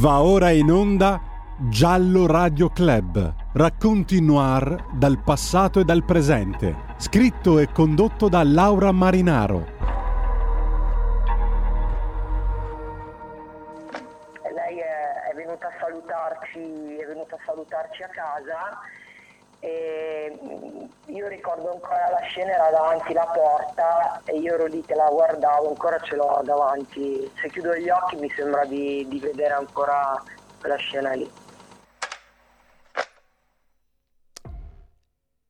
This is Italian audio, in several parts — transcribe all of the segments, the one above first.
Va ora in onda Giallo Radio Club. Racconti noir dal passato e dal presente. Scritto e condotto da Laura Marinaro. Lei è, venuta a salutarci, è venuta a salutarci a casa e io ricordo ancora la scena era davanti la porta e io ero lì che la guardavo, ancora ce l'ho davanti. Se chiudo gli occhi mi sembra di, di vedere ancora quella scena lì.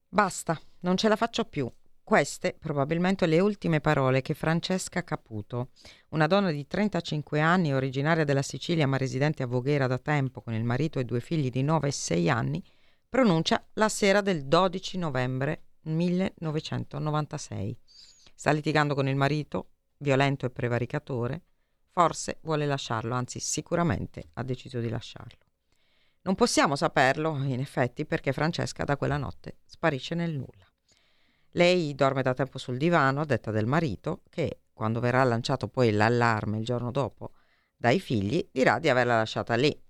Basta, non ce la faccio più. Queste probabilmente le ultime parole che Francesca Caputo, una donna di 35 anni, originaria della Sicilia ma residente a Voghera da tempo con il marito e due figli di 9 e 6 anni, pronuncia la sera del 12 novembre 1996. Sta litigando con il marito, violento e prevaricatore, forse vuole lasciarlo, anzi sicuramente ha deciso di lasciarlo. Non possiamo saperlo, in effetti, perché Francesca da quella notte sparisce nel nulla. Lei dorme da tempo sul divano, a detta del marito, che, quando verrà lanciato poi l'allarme il giorno dopo dai figli, dirà di averla lasciata lì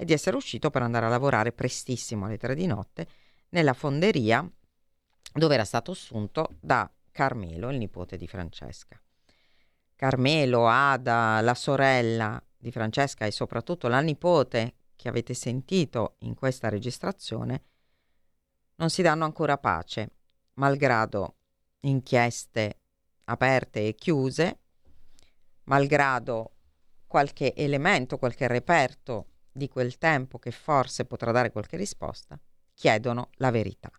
e di essere uscito per andare a lavorare prestissimo alle tre di notte nella fonderia dove era stato assunto da Carmelo, il nipote di Francesca. Carmelo, Ada, la sorella di Francesca e soprattutto la nipote che avete sentito in questa registrazione non si danno ancora pace, malgrado inchieste aperte e chiuse, malgrado qualche elemento, qualche reperto di quel tempo che forse potrà dare qualche risposta, chiedono la verità.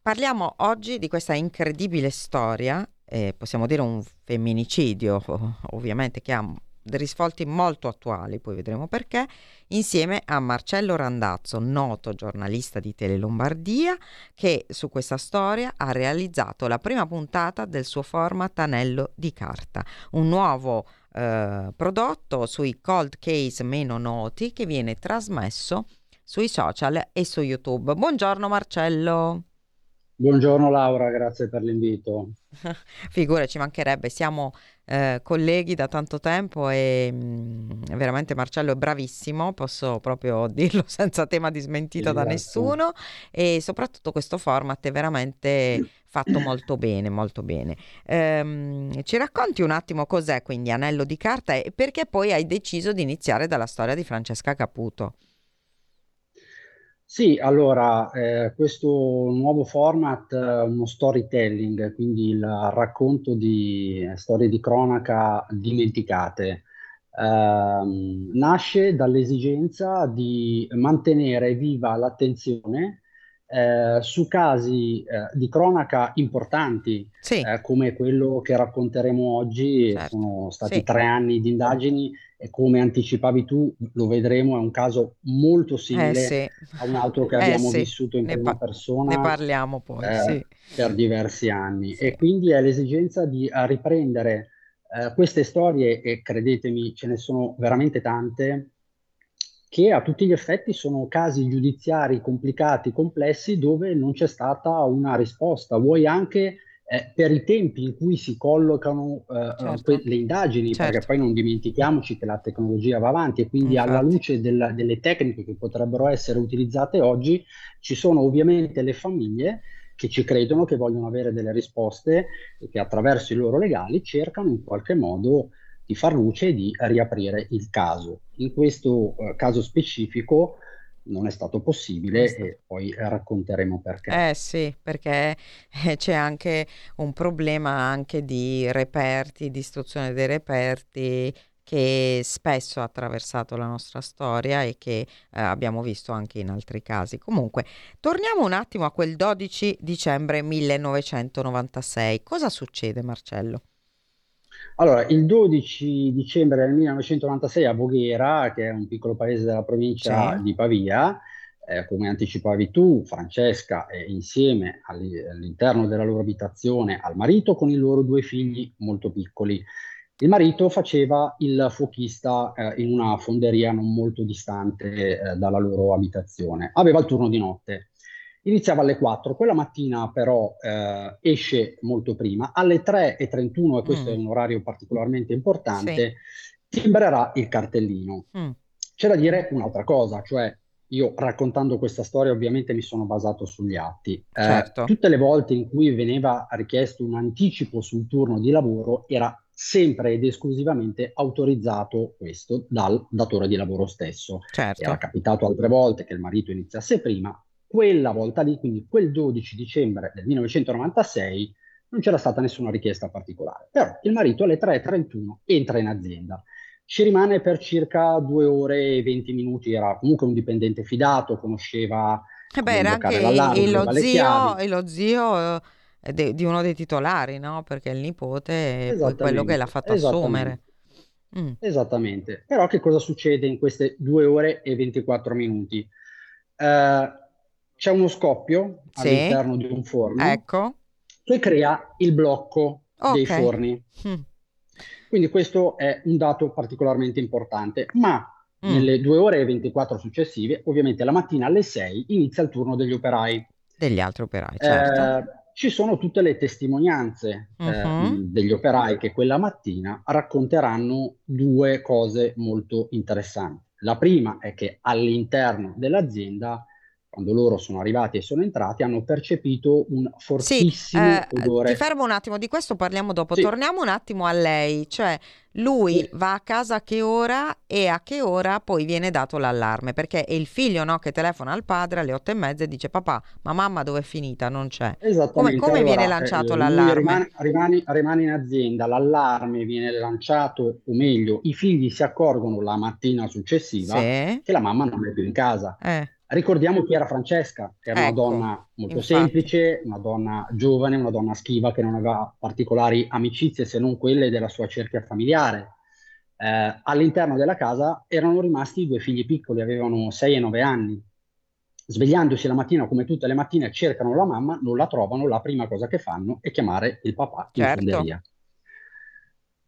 Parliamo oggi di questa incredibile storia, eh, possiamo dire un femminicidio ovviamente che ha risvolti molto attuali, poi vedremo perché, insieme a Marcello Randazzo, noto giornalista di Tele Lombardia, che su questa storia ha realizzato la prima puntata del suo format Anello di carta, un nuovo eh, prodotto sui cold case meno noti che viene trasmesso sui social e su YouTube. Buongiorno Marcello. Buongiorno Laura, grazie per l'invito. Figura, ci mancherebbe, siamo eh, colleghi da tanto tempo e mh, mm, veramente Marcello è bravissimo, posso proprio dirlo senza tema di smentita esatto. da nessuno e soprattutto questo format è veramente fatto molto bene, molto bene. Ehm, ci racconti un attimo cos'è quindi Anello di Carta e perché poi hai deciso di iniziare dalla storia di Francesca Caputo? Sì, allora, eh, questo nuovo format, eh, uno storytelling, quindi il racconto di storie di cronaca dimenticate, ehm, nasce dall'esigenza di mantenere viva l'attenzione eh, su casi eh, di cronaca importanti, sì. eh, come quello che racconteremo oggi. Certo. Sono stati sì. tre anni di indagini e come anticipavi tu, lo vedremo, è un caso molto simile eh, sì. a un altro che eh, abbiamo vissuto in ne prima pa- persona. Ne parliamo poi, Per diversi anni. E quindi è l'esigenza di riprendere queste storie, e credetemi, ce ne sono veramente tante, che a tutti gli effetti sono casi giudiziari complicati, complessi, dove non c'è stata una risposta. Vuoi anche eh, per i tempi in cui si collocano eh, certo. que- le indagini, certo. perché poi non dimentichiamoci che la tecnologia va avanti e quindi Infatti. alla luce del, delle tecniche che potrebbero essere utilizzate oggi, ci sono ovviamente le famiglie che ci credono, che vogliono avere delle risposte e che attraverso i loro legali cercano in qualche modo di far luce e di riaprire il caso. In questo eh, caso specifico non è stato possibile e poi racconteremo perché. Eh sì, perché eh, c'è anche un problema anche di reperti, di istruzione dei reperti che spesso ha attraversato la nostra storia e che eh, abbiamo visto anche in altri casi. Comunque, torniamo un attimo a quel 12 dicembre 1996. Cosa succede, Marcello? Allora, il 12 dicembre del 1996 a Voghera, che è un piccolo paese della provincia sì. di Pavia, eh, come anticipavi tu, Francesca è insieme all'interno della loro abitazione al marito con i loro due figli molto piccoli. Il marito faceva il fuochista eh, in una fonderia non molto distante eh, dalla loro abitazione. Aveva il turno di notte. Iniziava alle 4, quella mattina però eh, esce molto prima, alle 3.31, e questo mm. è un orario particolarmente importante, sì. timbrerà il cartellino. Mm. c'è da dire un'altra cosa, cioè io raccontando questa storia ovviamente mi sono basato sugli atti. Eh, Certo. tutte le volte in cui veniva richiesto un anticipo sul turno di lavoro era sempre ed esclusivamente autorizzato questo dal datore di lavoro stesso. Era Certo. capitato altre volte che il marito iniziasse prima, quella volta lì, quindi quel 12 dicembre del 1996, non c'era stata nessuna richiesta particolare. Però il marito alle 3.31 entra in azienda. Ci rimane per circa due ore e 20 minuti, era comunque un dipendente fidato, conosceva E beh, come era anche il- lo zio, e lo zio eh, de- di uno dei titolari, no? Perché il nipote è quello che l'ha fatto assumere. esattamente, Mm. esattamente. Però che cosa succede in queste due ore e 24 minuti? Eh, c'è uno scoppio Sì, all'interno di un forno ecco. che crea il blocco dei Ok. forni. Mm. Quindi questo è un dato particolarmente importante, ma Mm. nelle due ore e 24 successive, ovviamente la mattina alle 6 inizia il turno degli operai. Degli altri operai, certo. Eh, ci sono tutte le testimonianze eh, Mhm. mh, degli operai che quella mattina racconteranno due cose molto interessanti. La prima è che all'interno dell'azienda, quando loro sono arrivati e sono entrati, hanno percepito un Sì, fortissimo eh, ti odore. fermo un attimo, di questo parliamo dopo. Sì, Torniamo un attimo a lei, cioè lui sì, va a casa a che ora e a che ora poi viene dato l'allarme? Perché è il figlio, no, che telefona al padre alle otto e mezza e dice papà, ma mamma dove è finita? Non c'è. Come, Esattamente, come viene allora eh, lanciato lui l'allarme? rimane, rimane- rimane in azienda, l'allarme viene lanciato, o meglio, i figli si accorgono la mattina successiva Sì, che la mamma non è più in casa. eh, Ricordiamo chi era Francesca, che era una ecco, donna molto infatti. semplice, una donna giovane, una donna schiva che non aveva particolari amicizie se non quelle della sua cerchia familiare. Eh, all'interno della casa erano rimasti due figli piccoli, avevano 6 e 9 anni. Svegliandosi la mattina, come tutte le mattine, cercano la mamma, non la trovano, la prima cosa che fanno è chiamare il papà in Certo. fonderia.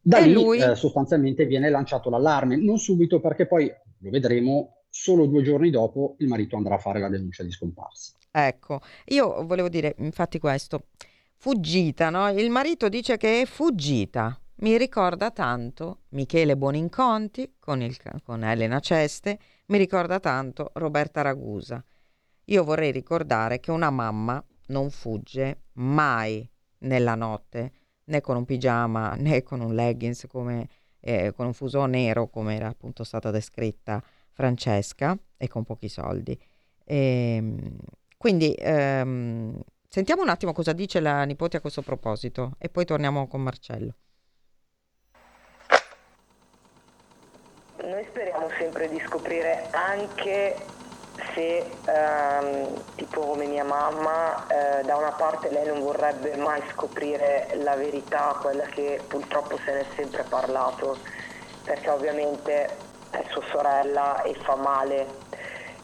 Da E lì lui? eh, sostanzialmente viene lanciato l'allarme, non subito perché poi, lo vedremo, solo due giorni dopo il marito andrà a fare la denuncia di scomparsa. Ecco, io volevo dire infatti questo, fuggita, no? Il marito dice che è fuggita. Mi ricorda tanto Michele Boninconti con, il con Elena Ceste, mi ricorda tanto Roberta Ragusa. Io vorrei ricordare che una mamma non fugge mai nella notte, né con un pigiama, né con un leggings, come, eh, con un fuso nero, come era appunto stata descritta Francesca, e con pochi soldi. Ehm, quindi ehm, sentiamo un attimo cosa dice la nipote a questo proposito e poi torniamo con Marcello. Noi speriamo sempre di scoprire anche se, ehm, tipo come mia mamma, eh, da una parte lei non vorrebbe mai scoprire la verità, quella che purtroppo se ne è sempre parlato, perché ovviamente è sua sorella e fa male.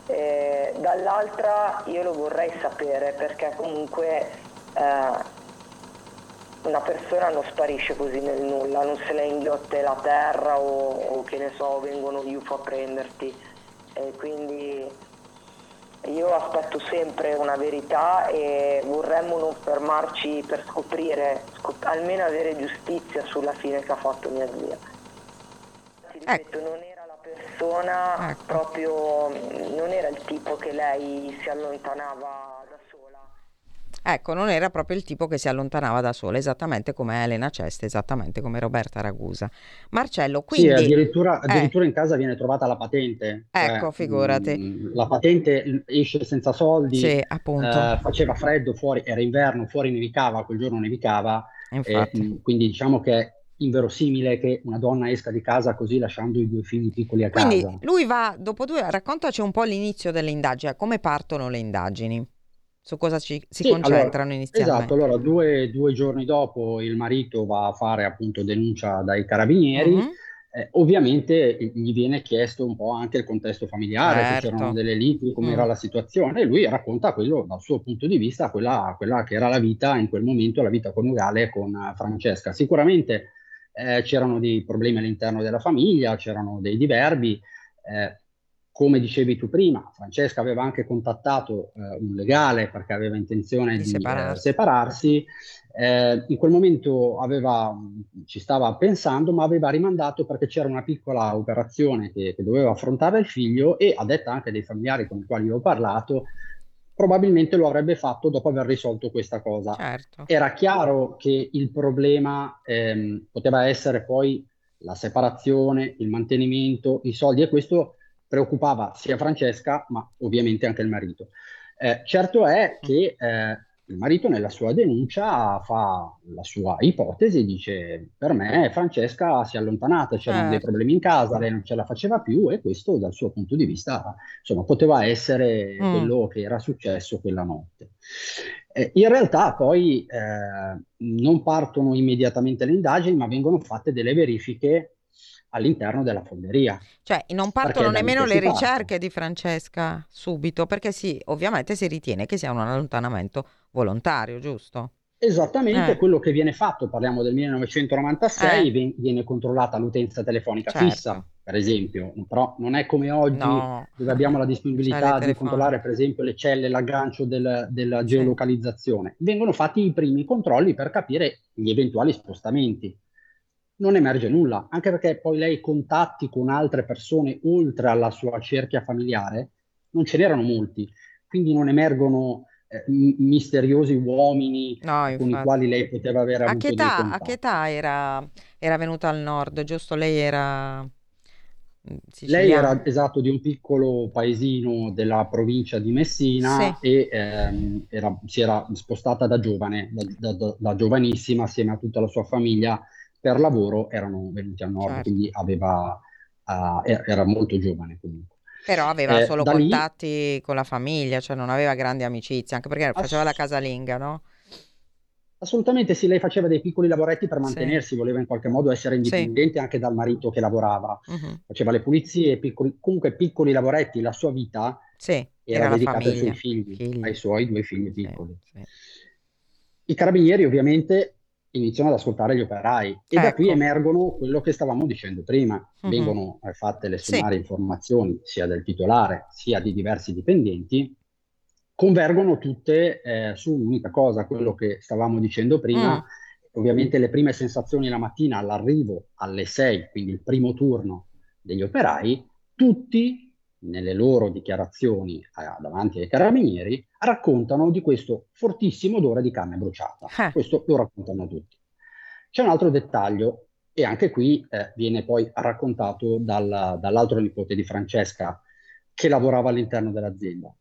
Eh, dall'altra io lo vorrei sapere perché comunque eh, una persona non sparisce così nel nulla, non se le inghiotte la terra o, o che ne so, vengono gli UFO a prenderti. E quindi io aspetto sempre una verità e vorremmo non fermarci per scoprire, scop- almeno avere giustizia sulla fine che ha fatto mia zia. Ti ripeto, non era la persona Ecco. proprio, non era il tipo che lei si allontanava da sola. Ecco, non era proprio il tipo che si allontanava da sola, esattamente come Elena Ceste, esattamente come Roberta Ragusa. Marcello, Sì, quindi... addirittura, eh, addirittura in casa viene trovata la patente, cioè, ecco, figurati. mh, la patente esce senza soldi, Sì, appunto, eh, faceva freddo fuori, era inverno, fuori nevicava, quel giorno nevicava, e, infatti. mh, quindi diciamo che inverosimile che una donna esca di casa così lasciando i due figli piccoli a Quindi casa. lui va, dopo due, raccontaci un po' l'inizio delle indagini, come partono le indagini, su cosa ci- si Sì, allora, concentrano esatto, inizialmente. allora due, due giorni dopo il marito va a fare appunto denuncia dai carabinieri, Mhm, Eh, ovviamente gli viene chiesto un po' anche il contesto familiare, se c'erano Certo. delle liti, com'era Mm. la situazione, e lui racconta quello dal suo punto di vista, quella, quella che era la vita in quel momento, la vita coniugale con eh, Francesca. Sicuramente eh, c'erano dei problemi all'interno della famiglia, c'erano dei diverbi, eh, come dicevi tu prima, Francesca aveva anche contattato eh, un legale perché aveva intenzione di, di separarsi. Eh, separarsi. Eh, in quel momento aveva, ci stava pensando, ma aveva rimandato perché c'era una piccola operazione che, che doveva affrontare il figlio e a detta anche dei familiari con i quali ho parlato, probabilmente lo avrebbe fatto dopo aver risolto questa cosa. Certo. Era chiaro che il problema ehm, poteva essere poi la separazione, il mantenimento, i soldi e questo preoccupava sia Francesca, ma ovviamente anche il marito. Eh, certo è che eh, il marito nella sua denuncia fa la sua ipotesi, dice per me Francesca si è allontanata, c'erano eh. dei problemi in casa, lei non ce la faceva più e questo dal suo punto di vista insomma, poteva essere mm. quello che era successo quella notte. Eh, in realtà poi eh, non partono immediatamente le indagini, ma vengono fatte delle verifiche all'interno della fonderia. Cioè, non partono nemmeno le ricerche di Francesca subito, perché sì, ovviamente si ritiene che sia un allontanamento volontario, giusto? Esattamente eh. quello che viene fatto, parliamo del 1996, eh. viene controllata l'utenza telefonica certo. fissa, per esempio, però non è come oggi no. dove abbiamo la disponibilità di controllare per esempio le celle, l'aggancio del, della geolocalizzazione. Sì. Vengono fatti i primi controlli per capire gli eventuali spostamenti non emerge nulla, anche perché poi lei contatti con altre persone oltre alla sua cerchia familiare, non ce n'erano molti, quindi non emergono misteriosi uomini no, con i quali lei poteva avere a che età, A che età era, era venuta al nord, giusto? Lei era... Mm, siciliana. Lei era esatto di un piccolo paesino della provincia di Messina sì. e ehm, era, si era spostata da giovane, da, da, da, giovanissima, assieme a tutta la sua famiglia per lavoro erano venuti al nord, certo. quindi aveva, uh, era molto giovane comunque. Però aveva eh, solo contatti lì... con la famiglia, cioè non aveva grandi amicizie, anche perché faceva la casalinga, no? Assolutamente sì, lei faceva dei piccoli lavoretti per mantenersi, sì. voleva in qualche modo essere indipendente sì. anche dal marito che lavorava, uh-huh. faceva le pulizie, piccoli, comunque piccoli lavoretti, la sua vita sì, era, era dedicata ai suoi figli, figli, ai suoi due figli piccoli. I carabinieri ovviamente iniziano ad ascoltare gli operai e ecco. da qui ecco. emergono quello che stavamo dicendo prima, uh-huh. vengono eh, fatte le sommarie sì. informazioni sia del titolare sia di diversi dipendenti, convergono tutte eh, su un'unica cosa, quello che stavamo dicendo prima, mm. ovviamente le prime sensazioni la mattina all'arrivo alle 6, quindi il primo turno degli operai, tutti nelle loro dichiarazioni eh, davanti ai carabinieri, raccontano di questo fortissimo odore di carne bruciata. Eh. Questo lo raccontano tutti. C'è un altro dettaglio, e anche qui eh, viene poi raccontato dal, dall'altro nipote di Francesca, che lavorava all'interno dell'azienda.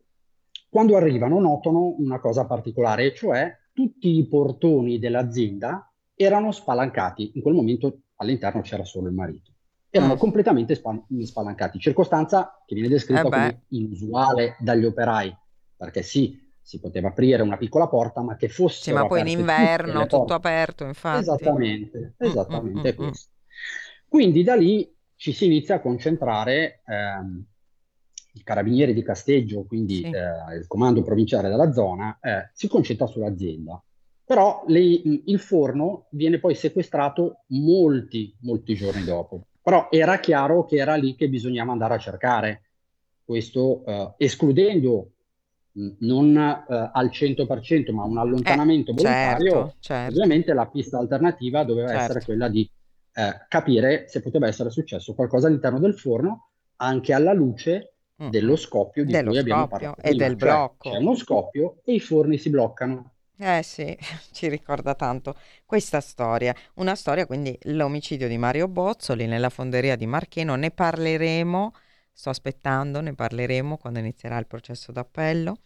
Quando arrivano notano una cosa particolare, cioè tutti i portoni dell'azienda erano spalancati. In quel momento all'interno c'era solo il marito erano mm. completamente spa- spalancati, circostanza che viene descritta eh come inusuale dagli operai, perché sì, si poteva aprire una piccola porta, ma che fosse... Sì, ma poi in inverno, tutto aperto, infatti. Esattamente, mm, esattamente mm, mm, questo. Quindi da lì ci si inizia a concentrare, ehm, i carabinieri di Casteggio, quindi sì. eh, il comando provinciale della zona, eh, si concentra sull'azienda. Però le, il forno viene poi sequestrato molti, molti giorni dopo. Però era chiaro che era lì che bisognava andare a cercare questo, eh, escludendo non eh, al 100%, ma un allontanamento eh, volontario, certo, certo. ovviamente la pista alternativa doveva certo. essere quella di eh, capire se poteva essere successo qualcosa all'interno del forno, anche alla luce mm. dello scoppio di dello cui abbiamo parlato. E prima. del cioè, blocco. C'è uno scoppio e i forni si bloccano. Eh sì, ci ricorda tanto questa storia. Una storia, quindi l'omicidio di Mario Bozzoli nella fonderia di Marcheno. Ne parleremo, sto aspettando, ne parleremo quando inizierà il processo d'appello.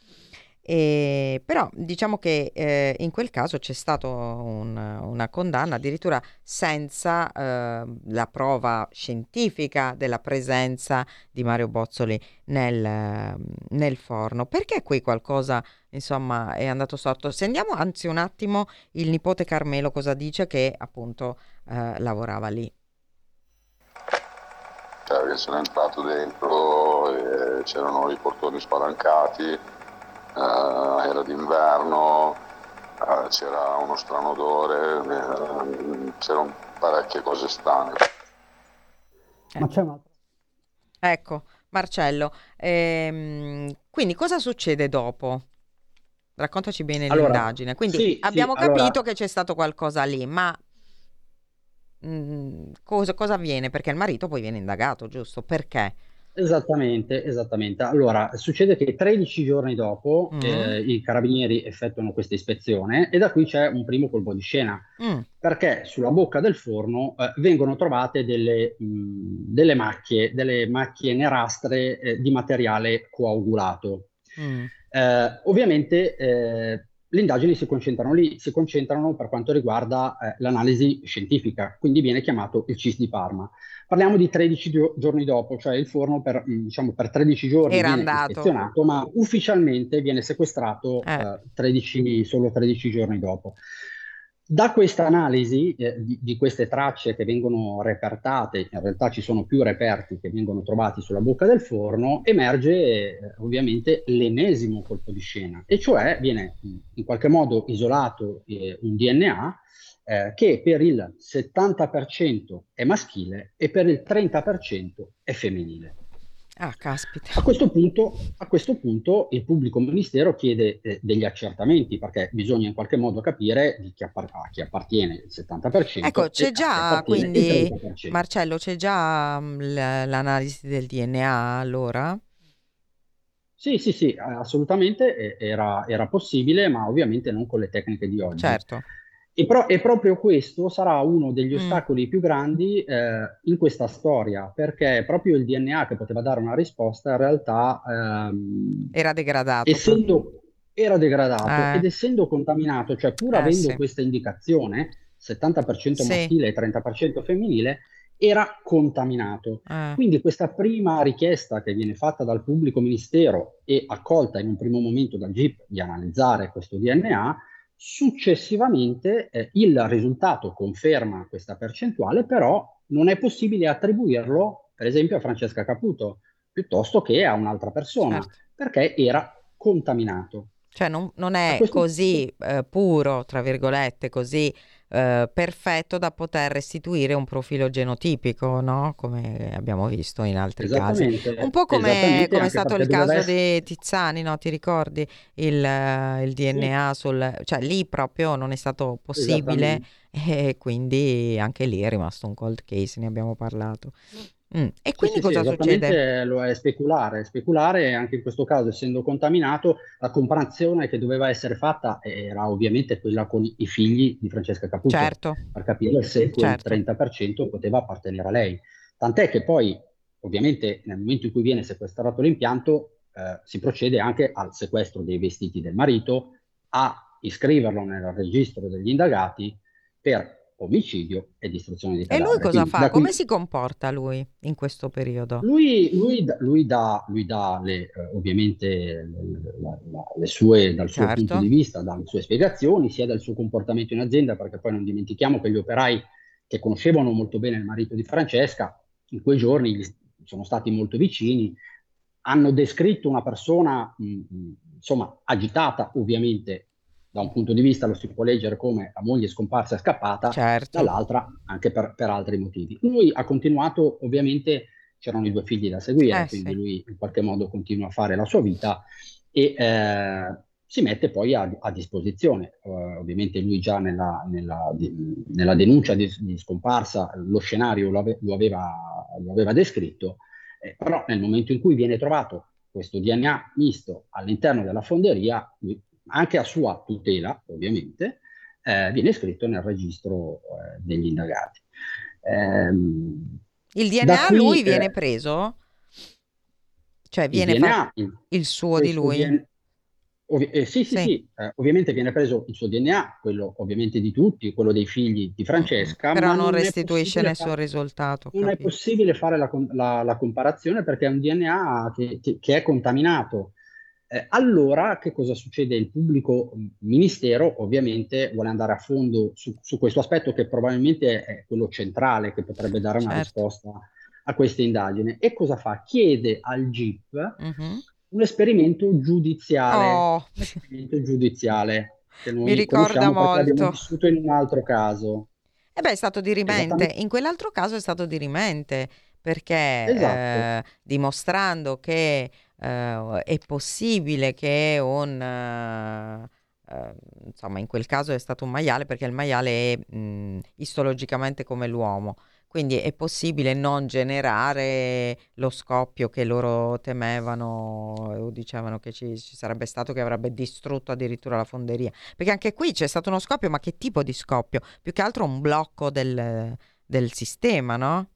E, però diciamo che eh, in quel caso c'è stata un, una condanna addirittura senza eh, la prova scientifica della presenza di Mario Bozzoli nel, nel, forno. Perché qui qualcosa insomma è andato sotto? Sentiamo anzi un attimo il nipote Carmelo cosa dice che appunto eh, lavorava lì. Cioè, che sono entrato dentro e c'erano i portoni spalancati eh, era d'inverno, eh, c'era uno strano odore, eh, c'erano parecchie cose strane. Ma c'è una... Ecco, Marcello, ehm, quindi cosa succede dopo? Raccontaci bene Allora, l'indagine. Quindi sì, sì, abbiamo allora- capito che c'è stato qualcosa lì, ma cosa, cosa avviene? Perché il marito poi viene indagato, giusto? Perché? Esattamente, esattamente. Allora, succede che 13 giorni dopo Mm. eh, i carabinieri effettuano questa ispezione e da qui c'è un primo colpo di scena, Mm, perché sulla bocca del forno eh, vengono trovate delle, mh, delle macchie, delle macchie nerastre eh, di materiale coagulato. mm, Eh, ovviamente eh, le indagini si concentrano lì, si concentrano per quanto riguarda eh, l'analisi scientifica, quindi viene chiamato il CIS di Parma. Parliamo di 13 gio- giorni dopo, cioè il forno per, mh, diciamo, per 13 giorni Era viene andato. ispezionato, ma ufficialmente viene sequestrato Eh. eh, 13 solo 13 giorni dopo. Da questa analisi eh, di, di queste tracce che vengono repertate, in realtà ci sono più reperti che vengono trovati sulla bocca del forno, emerge eh, ovviamente l'ennesimo colpo di scena, e cioè viene mh, in qualche modo isolato eh, un DNA eh, che per il 70% è maschile e per il 30% è femminile. Ah, caspita. A questo punto, a questo punto il pubblico ministero chiede eh, degli accertamenti perché bisogna in qualche modo capire di chi appar- a chi appartiene il 70%. Ecco, c'è già quindi, il 30%. Marcello, c'è già mm, l'analisi del DNA allora? Sì, sì, sì, assolutamente era, era possibile, ma ovviamente non con le tecniche di oggi. Certo. E, pro- e proprio questo sarà uno degli Mm. ostacoli più grandi eh, in questa storia, perché proprio il DNA che poteva dare una risposta in realtà ehm, Era degradato. essendo era degradato Eh. ed essendo contaminato, cioè pur Eh, avendo sì. questa indicazione, 70% Sì. maschile e 30% femminile, era contaminato. Eh, Quindi questa prima richiesta che viene fatta dal pubblico ministero e accolta in un primo momento dal GIP di analizzare questo DNA, successivamente eh, il risultato conferma questa percentuale, però non è possibile attribuirlo, per esempio, a Francesca Caputo, piuttosto che a un'altra persona, certo. perché era contaminato. Cioè non, non è questo così eh, puro, tra virgolette, così eh, perfetto da poter restituire un profilo genotipico, no? Come abbiamo visto in altri casi. Un po' come, come è stato il caso di Tizzani, no? Ti ricordi? Il, eh, il DNA sul... cioè lì proprio non è stato possibile e quindi anche lì è rimasto un cold case, ne abbiamo parlato. Mm. E Sì, quindi sì, sì, cosa succede? esattamente lo è speculare, speculare anche in questo caso essendo contaminato la comparazione che doveva essere fatta era ovviamente quella con i figli di Francesca Caputo Certo, per capire se quel certo. 30% poteva appartenere a lei. Tant'è che poi ovviamente nel momento in cui viene sequestrato l'impianto eh, si procede anche al sequestro dei vestiti del marito, a iscriverlo nel registro degli indagati per omicidio e distruzione di E cadavere. lui cosa Quindi fa? qui- Come si comporta lui in questo periodo? lui, lui lui dà, lui dà le, eh, ovviamente le, la- la- le sue, dal suo Certo. punto di vista, dalle sue spiegazioni, sia del suo comportamento in azienda, perché poi non dimentichiamo che gli operai che conoscevano molto bene il marito di Francesca, in quei giorni sono stati molto vicini, hanno descritto una persona, mh, mh, insomma, agitata, ovviamente, da un punto di vista lo si può leggere come la moglie scomparsa e scappata, Certo, dall'altra anche per, per altri motivi. Lui ha continuato, ovviamente c'erano i due figli da seguire, Eh, quindi sì. lui in qualche modo continua a fare la sua vita e eh, si mette poi a, a disposizione. Eh, ovviamente lui già nella, nella- di- nella denuncia di, di scomparsa lo scenario lo, ave- lo aveva, lo aveva descritto, eh, però nel momento in cui viene trovato questo DNA misto all'interno della fonderia, lui, anche a sua tutela ovviamente, eh, viene iscritto nel registro eh, degli indagati. Ehm, il DNA qui, lui eh, viene preso? Cioè il viene DNA, il- il suo di lui? DNA ovvi- eh, sì, sì, Sì. sì, eh, ovviamente viene preso il suo DNA, quello ovviamente di tutti, quello dei figli di Francesca, Però non non è restituisce nessun fare- risultato, non è capito? possibile fare la, la- la comparazione perché è un DNA che, che- che è contaminato. Eh, allora, che cosa succede? Il pubblico mh, ministero ovviamente vuole andare a fondo su, su questo aspetto che probabilmente è quello centrale che potrebbe dare una Certo. risposta a questa indagine. E cosa fa? Chiede al GIP Mhm. un esperimento giudiziale, Oh, un esperimento giudiziale che noi Mi ricorda perché abbiamo molto. vissuto in un altro caso. E beh, è stato dirimente. In quell'altro caso è stato dirimente perché Esatto. eh, dimostrando che eh, è possibile che un... eh, insomma, in quel caso è stato un maiale perché il maiale è mh, istologicamente come l'uomo, quindi è possibile non generare lo scoppio che loro temevano o dicevano che ci, ci sarebbe stato che avrebbe distrutto addirittura la fonderia. Perché anche qui c'è stato uno scoppio, ma che tipo di scoppio? Più che altro un blocco del, del sistema, no?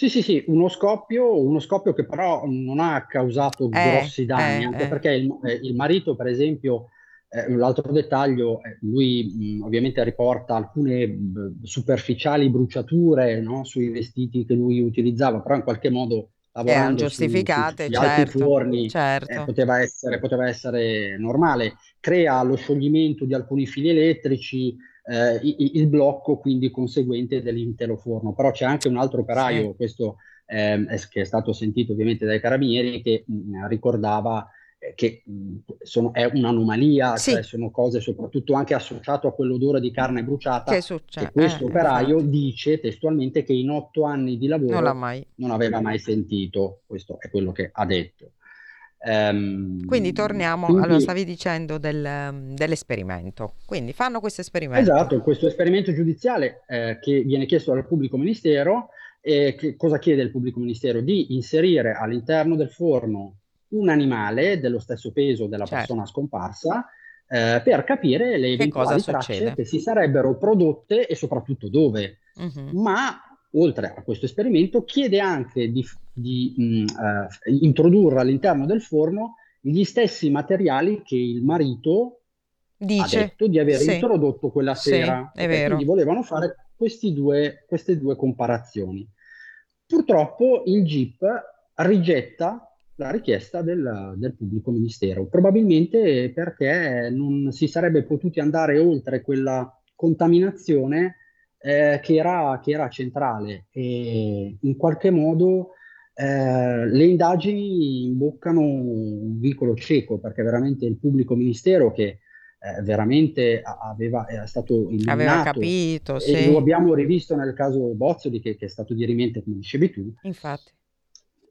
Sì, sì, sì, uno scoppio, uno scoppio che però non ha causato Eh, grossi danni, eh, anche eh. perché il, eh, il marito, per esempio, eh, l'altro dettaglio, eh, lui mh, ovviamente riporta alcune mh, superficiali bruciature, no, sui vestiti che lui utilizzava, però in qualche modo lavorando su, su- giustificate, sugli altri certo, forni eh, certo. poteva essere, poteva essere normale. Crea lo scioglimento di alcuni fili elettrici, eh, il blocco quindi conseguente dell'intero forno. Però c'è anche un altro operaio, Sì. questo è- che è stato sentito ovviamente dai carabinieri, che mh, ricordava eh, che mh, sono- è un'anomalia, Sì. cioè sono cose soprattutto anche associato a quell'odore di carne bruciata. Che succede? E questo Eh, operaio infatti. dice testualmente che in otto anni di Non lavoro mai. non aveva mai sentito, questo è quello che ha detto. Ehm, Quindi torniamo, quindi- allora stavi dicendo del, dell'esperimento. Quindi fanno questo esperimento. Esatto, questo esperimento giudiziale eh, che viene chiesto dal pubblico ministero, eh, che cosa chiede il pubblico ministero? Di inserire all'interno del forno un animale dello stesso peso della Certo. persona scomparsa eh, per capire le Che eventuali tracce che si sarebbero prodotte e soprattutto dove. Mhm. Ma oltre a questo esperimento chiede anche di, di, mh, eh, introdurre all'interno del forno gli stessi materiali che il marito ha Dice, detto di aver sì, introdotto quella sì, sera. vero. Quindi volevano fare questi due- queste due comparazioni. Purtroppo il GIP rigetta la richiesta del, del pubblico ministero, probabilmente perché non si sarebbe potuti andare oltre quella contaminazione eh, che era, che era centrale. E in qualche modo eh, le indagini imboccano un vicolo cieco perché veramente il pubblico ministero che eh, veramente aveva, era stato aveva illuminato capito, e sì, lo abbiamo rivisto nel caso Bozzoli che, che è stato dirimente come dicevi tu, infatti.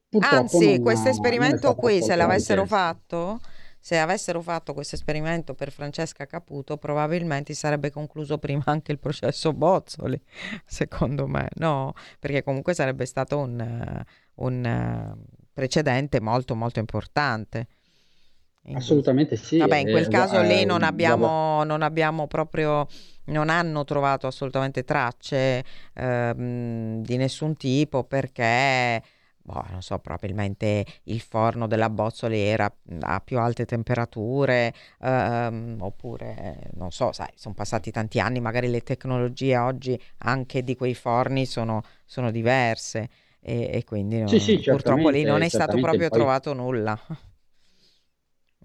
purtroppo Anzi, questo esperimento qui, se l'avessero fatto, se avessero fatto questo esperimento per Francesca Caputo, probabilmente sarebbe concluso prima anche il processo Bozzoli, secondo me, no? Perché comunque sarebbe stato un, eh, un, eh, precedente molto molto importante. Assolutamente sì. Vabbè, in eh, quel caso eh, lì non abbiamo, non abbiamo proprio, non hanno trovato assolutamente tracce ehm, di nessun tipo perché, boh, non so, probabilmente il forno della Bozzoli era a più alte temperature, ehm, oppure, non so, sai, sono passati tanti anni, magari le tecnologie oggi anche di quei forni sono, sono diverse e, e quindi Sì, sì, no, purtroppo lì non è stato proprio poi- trovato nulla.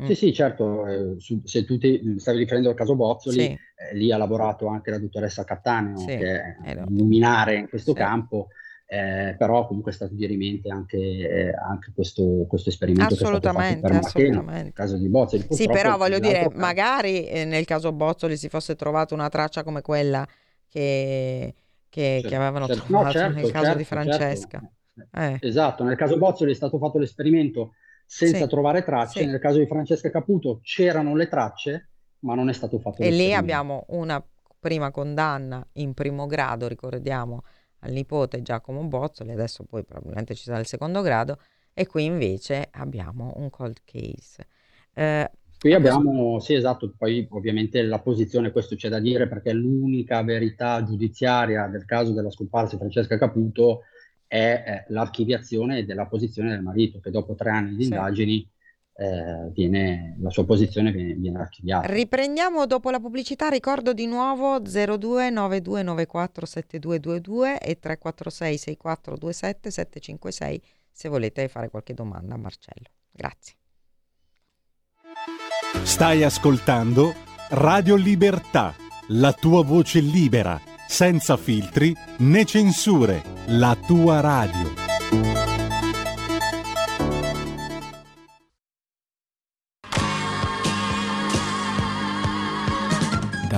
Mm. Sì, sì, certo, eh, su- se tu ti stavi riferendo al caso Bozzoli, Sì. eh, lì ha lavorato anche la dottoressa Cattaneo, Sì, che è eh, un luminare in questo Sì. campo, eh, però comunque è stato dirimente anche, eh, anche questo, questo esperimento che è stato fatto Assolutamente, per Marcheno, nel assolutamente. caso di Bozzoli. Sì, però voglio dire, caso- magari eh, nel caso Bozzoli si fosse trovata una traccia come quella che, che- Certo, che avevano certo. trovato No, certo, nel caso di certo, Francesca. certo. Eh, Esatto, nel caso Bozzoli è stato fatto l'esperimento senza Sì, trovare tracce, sì. nel caso di Francesca Caputo c'erano le tracce, ma non è stato fatto E lì abbiamo una prima condanna in primo grado, ricordiamo, al nipote Giacomo Bozzoli, adesso poi probabilmente ci sarà il secondo grado, e qui invece abbiamo un cold case. Eh, Qui abbiamo, sì, esatto, poi ovviamente la posizione, questo c'è da dire perché è l'unica verità giudiziaria del caso della scomparsa di Francesca Caputo è eh, l'archiviazione della posizione del marito, che dopo tre anni di Sì. indagini eh, viene, la sua posizione viene, viene archiviata. Riprendiamo dopo la pubblicità, ricordo di nuovo 0292947222 e 346 6427 756 se volete fare qualche domanda a Marcello. Grazie. Stai ascoltando Radio Libertà, la tua voce libera, senza filtri né censure, la tua radio.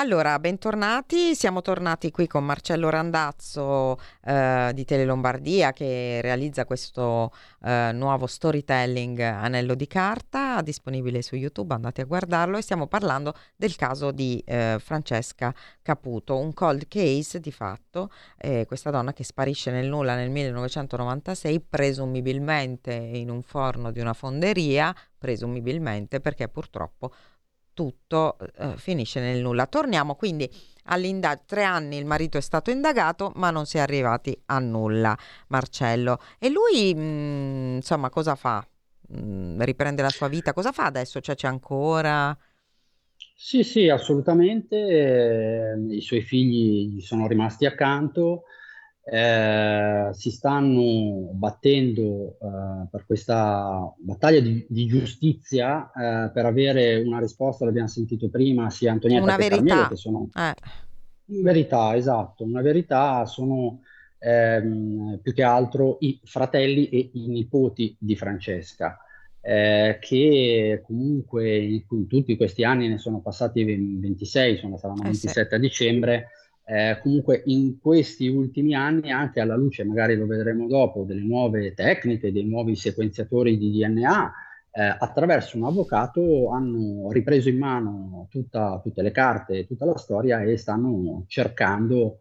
Allora, bentornati, siamo tornati qui con Marcello Randazzo eh, di Tele Lombardia che realizza questo eh, nuovo storytelling Anello di carta, disponibile su YouTube, andate a guardarlo e stiamo parlando del caso di eh, Francesca Caputo, un cold case di fatto, eh, questa donna che sparisce nel nulla nel 1996, presumibilmente in un forno di una fonderia, presumibilmente perché purtroppo tutto eh, finisce nel nulla. Torniamo quindi all'indagine. Tre anni il marito è stato indagato, ma non si è arrivati a nulla, Marcello. E lui, mh, mm, insomma, cosa fa? Mh, mm, riprende la sua vita? Cosa fa adesso? Cioè, c'è ancora? Sì, sì, assolutamente. Eh, I suoi figli gli sono rimasti accanto eh, si stanno battendo eh, per questa battaglia di, di giustizia eh, per avere una risposta, l'abbiamo sentito prima, sia Antonietta una che verità. Carmelo, che sono eh. verità, esatto, una verità, sono ehm, più che altro i fratelli e i nipoti di Francesca. Eh, che comunque in, in, tutti questi anni ne sono passati 26, sono saranno 27 eh sì. a dicembre, eh, comunque in questi ultimi anni, anche alla luce, magari lo vedremo dopo, delle nuove tecniche, dei nuovi sequenziatori di DNA, eh, attraverso un avvocato hanno ripreso in mano tutta, tutte le carte, tutta la storia e stanno cercando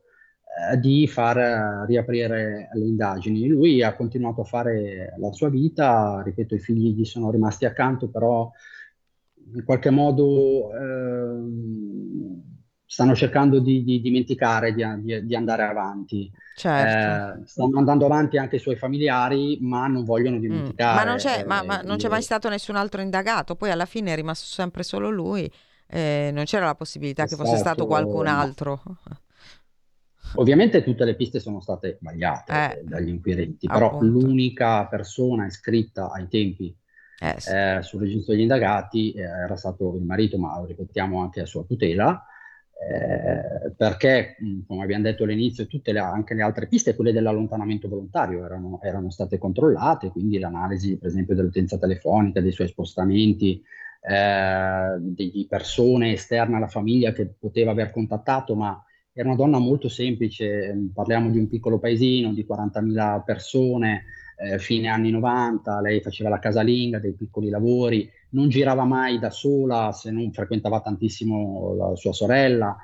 eh, di far riaprire le indagini. Lui ha continuato a fare la sua vita, ripeto, i figli gli sono rimasti accanto, però in qualche modo ehm, stanno cercando di, di dimenticare, di, di, di, andare avanti. Certo. Eh, stanno andando avanti anche i suoi familiari, ma non vogliono dimenticare. Mm. Ma, non c'è, ma, ma non c'è mai stato nessun altro indagato, poi alla fine è rimasto sempre solo lui, eh, non c'era la possibilità esatto, che fosse stato qualcun altro. Ovviamente tutte le piste sono state sbagliate eh, dagli inquirenti, però appunto. l'unica persona iscritta ai tempi eh, eh, sul registro degli indagati eh, era stato il marito, ma lo ripetiamo anche a sua tutela, eh, perché, come abbiamo detto all'inizio, tutte le, anche le altre piste, quelle dell'allontanamento volontario, erano, erano, state controllate, quindi l'analisi, per esempio, dell'utenza telefonica, dei suoi spostamenti, eh, di persone esterne alla famiglia che poteva aver contattato, ma era una donna molto semplice, parliamo di un piccolo paesino di 40.000 persone, eh, fine anni 90, lei faceva la casalinga, dei piccoli lavori, non girava mai da sola se non frequentava tantissimo la sua sorella,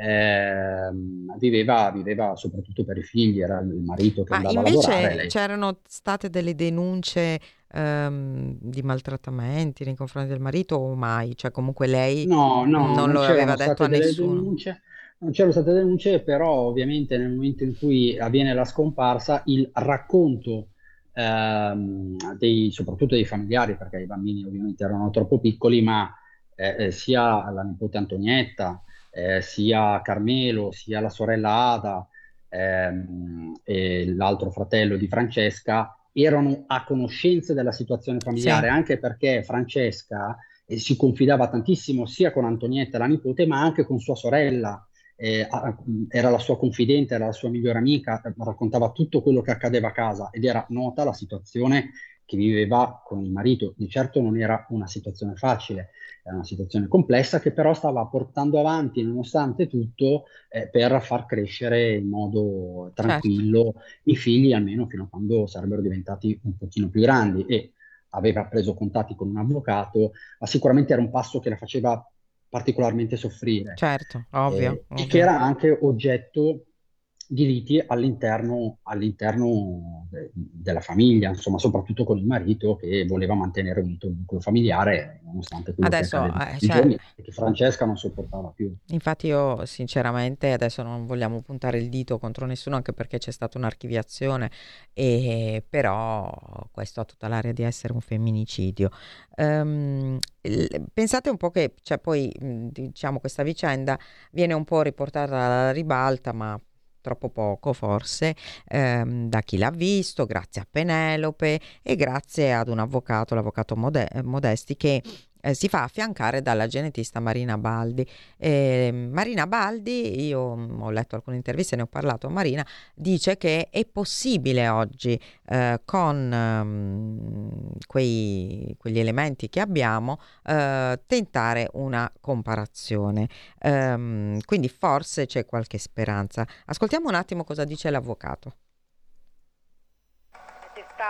eh, viveva, viveva, soprattutto per i figli, era il marito che Ma andava invece a lavorare. C'erano state delle denunce ehm, di maltrattamenti nei confronti del marito o mai? Cioè comunque lei no, no, non, non lo aveva detto a nessuno? Denunce. Non c'erano state denunce, però ovviamente nel momento in cui avviene la scomparsa, il racconto ehm, dei, soprattutto dei familiari, perché i bambini ovviamente erano troppo piccoli, ma eh, eh, sia la nipote Antonietta, eh, sia Carmelo, sia la sorella Ada ehm, e l'altro fratello di Francesca erano a conoscenza della situazione familiare, sì. anche perché Francesca eh, si confidava tantissimo sia con Antonietta, la nipote, ma anche con sua sorella eh, era la sua confidente, era la sua migliore amica, raccontava tutto quello che accadeva a casa ed era nota la situazione che viveva con il marito. Di certo non era una situazione facile, era una situazione complessa che però stava portando avanti nonostante tutto eh, per far crescere in modo tranquillo certo. i figli, almeno fino a quando sarebbero diventati un pochino più grandi. E aveva preso contatti con un avvocato, ma sicuramente era un passo che la faceva particolarmente soffrire. Certo, ovvio. Eh, ovvio. Che era anche oggetto di liti all'interno, all'interno de- della famiglia, insomma, soprattutto con il marito che voleva mantenere unito il nucleo familiare, nonostante quello Adesso, che eh, cioè- giorni che Francesca non sopportava più. Infatti io sinceramente adesso non vogliamo puntare il dito contro nessuno anche perché c'è stata un'archiviazione e però questo ha tutta l'aria di essere un femminicidio. Il- pensate un po' che cioè, poi diciamo questa vicenda viene un po' riportata alla ribalta ma troppo poco forse ehm, da chi l'ha visto, grazie a Penelope e grazie ad un avvocato, l'avvocato Mode- Modesti che eh, si fa affiancare dalla genetista Marina Baldi. Eh, Marina Baldi, io mm, ho letto alcune interviste, ne ho parlato a Marina, dice che è possibile oggi eh, con ehm, quei- quegli elementi che abbiamo eh, tentare una comparazione. Ehm, quindi forse c'è qualche speranza. Ascoltiamo un attimo cosa dice l'avvocato.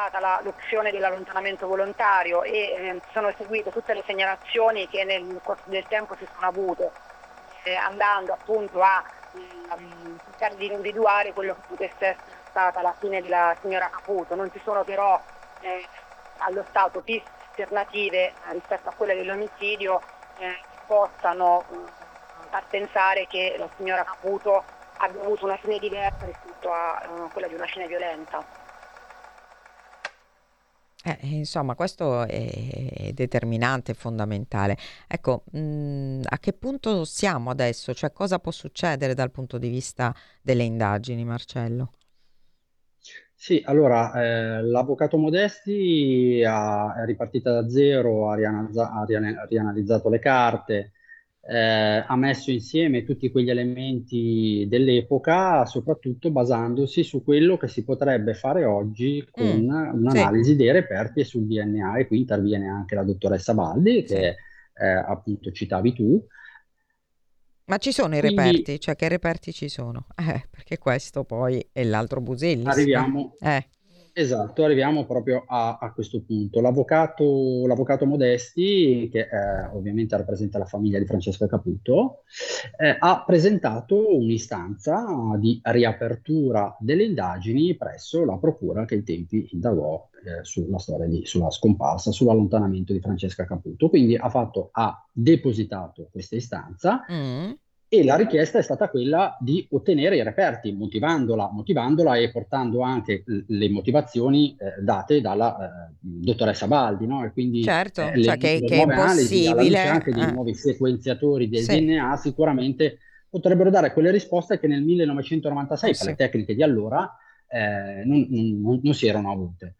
Stata la- l'opzione dell'allontanamento volontario e eh, sono seguite tutte le segnalazioni che nel corso del tempo si sono avute, eh, andando appunto a mm, cercare di individuare quello che potesse essere stata la fine della signora Caputo. Non ci sono però eh, allo Stato piste alternative eh, rispetto a quelle dell'omicidio eh, che possano mm, far pensare che la signora Caputo abbia avuto una fine diversa rispetto a eh, quella di una scena violenta. Eh, insomma, questo è, determinante, fondamentale. Ecco, mh, a che punto siamo adesso? Cioè, cosa può succedere dal punto di vista delle indagini, Marcello? Sì, allora, eh, l'avvocato Modesti ha, è ripartita da zero, ha, rianalizza- ha rianalizzato le carte, eh, ha messo insieme tutti quegli elementi dell'epoca, soprattutto basandosi su quello che si potrebbe fare oggi con Mm, sì, un'analisi dei reperti e sul DNA, e qui interviene anche la dottoressa Baldi, sì. che eh, appunto citavi tu. Ma ci sono i Quindi reperti? Cioè, che reperti ci sono? Eh, perché questo poi è l'altro Busillis, no? arriviamo, Eh, Esatto, arriviamo proprio a, a questo punto. L'avvocato, l'avvocato Modesti, che eh, ovviamente rappresenta la famiglia di Francesco Caputo, eh, ha presentato un'istanza di riapertura delle indagini presso la procura che ai tempi indagò eh, sulla storia di, sulla scomparsa, sull'allontanamento di Francesca Caputo. Quindi ha fatto, ha depositato questa istanza mm, e la richiesta è stata quella di ottenere i reperti, motivandola, motivandola e portando anche le motivazioni eh, date dalla eh, dottoressa Baldi, no? E quindi certo, eh, le, cioè che, che è nuove analisi, impossibile. anche dei eh, nuovi sequenziatori del sì, DNA, sicuramente potrebbero dare quelle risposte che nel 1996, eh per sì. le tecniche di allora, eh, non, non- non si erano avute.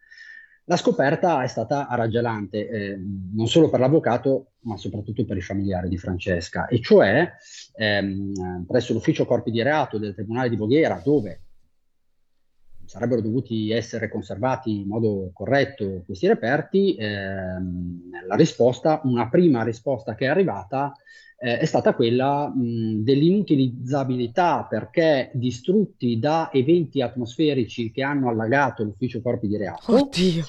La scoperta è stata raggelante, eh, non solo per l'avvocato, ma soprattutto per i familiari di Francesca, e cioè ehm, presso l'ufficio corpi di reato del Tribunale di Voghera, dove sarebbero dovuti essere conservati in modo corretto questi reperti, ehm, la risposta, una prima risposta che è arrivata eh, è stata quella mh, dell'inutilizzabilità perché distrutti da eventi atmosferici che hanno allagato l'ufficio corpi di reato Oddio.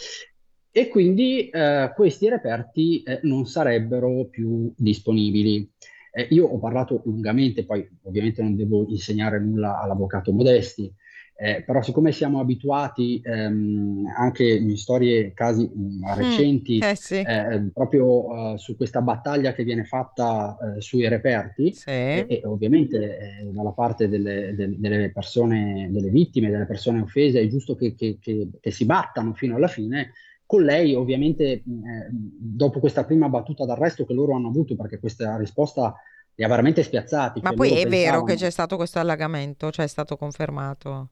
e quindi eh, questi reperti eh, non sarebbero più disponibili. Eh, io ho parlato lungamente, poi ovviamente non devo insegnare nulla all'avvocato Modesti, eh, però siccome siamo abituati ehm, anche in storie, casi mh, Mm, recenti, eh sì, eh, proprio eh, su questa battaglia che viene fatta eh, sui reperti, sì, e, e ovviamente eh, dalla parte delle, del- delle persone, delle vittime, delle persone offese, è giusto che, che- che- che si battano fino alla fine. Con lei, ovviamente, dopo questa prima battuta d'arresto che loro hanno avuto, perché questa risposta li ha veramente spiazzati, ma cioè poi è vero che pensavano c'è stato questo allagamento, cioè è stato confermato.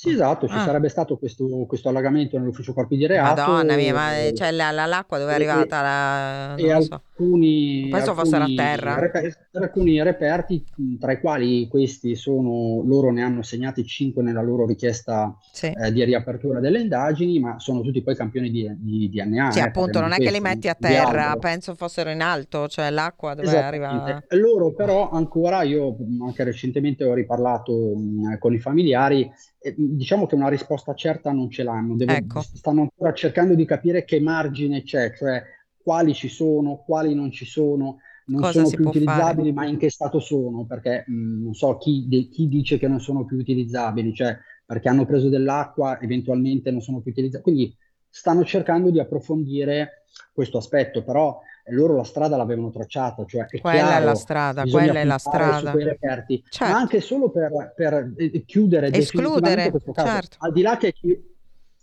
Sì, esatto, ci Ah, sarebbe stato questo, questo allagamento nell'ufficio corpi di reato Madonna mia, ma e, cioè, la- la- l'acqua dove è arrivata? La, e lo so. alcuni, Penso fossero a alcuni, terra. reper- alcuni reperti, tra i quali questi sono, loro ne hanno segnati 5 nella loro richiesta Sì. eh, di riapertura delle indagini, ma sono tutti poi campioni di, di DNA, Sì, eh, appunto, non di è che li metti a di terra, penso fossero in alto, cioè l'acqua dove arriva. Esattamente. Loro però ancora, io anche recentemente ho riparlato mh, con i familiari, diciamo che una risposta certa non ce l'hanno, Devo- Ecco, stanno ancora cercando di capire che margine c'è, cioè quali ci sono, quali non ci sono, non Cosa sono più può fare? utilizzabili, ma in che stato sono? Perché mh, non so chi, de- chi dice che non sono più utilizzabili, cioè perché hanno preso dell'acqua, eventualmente non sono più utilizzabili. Quindi stanno cercando di approfondire questo aspetto, però eh, loro la strada l'avevano tracciata, cioè è Quella è la chiaro, strada, quella è la strada. reperti, ma Certo, anche solo per, per, eh, chiudere escludere, questo caso. certo. Al di là che,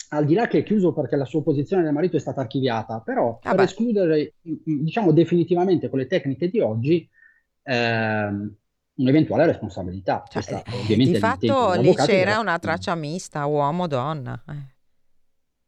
al di là che è chiuso perché la sua posizione del marito è stata archiviata, però per Vabbè, escludere, diciamo, definitivamente con le tecniche di oggi ehm, un'eventuale responsabilità. cioè, Questa eh, di fatto lì c'era una traccia mista, uomo-donna. Eh,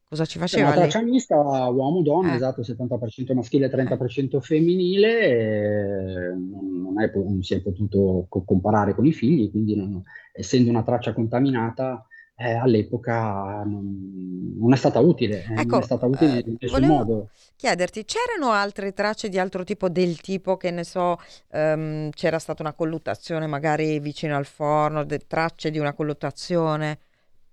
Cosa ci una faceva lì? traccia mista uomo-donna, Eh, esatto, 70% maschile e eh. 30% femminile, non, è non si è potuto co- comparare con i figli, quindi non- essendo una traccia contaminata, eh, all'epoca non, non è stata utile, eh, non è Ecco, stata utile eh, in nessun modo. chiederti, c'erano altre tracce di altro tipo, del tipo che ne so, ehm, c'era stata una colluttazione magari vicino al forno, de- tracce di una colluttazione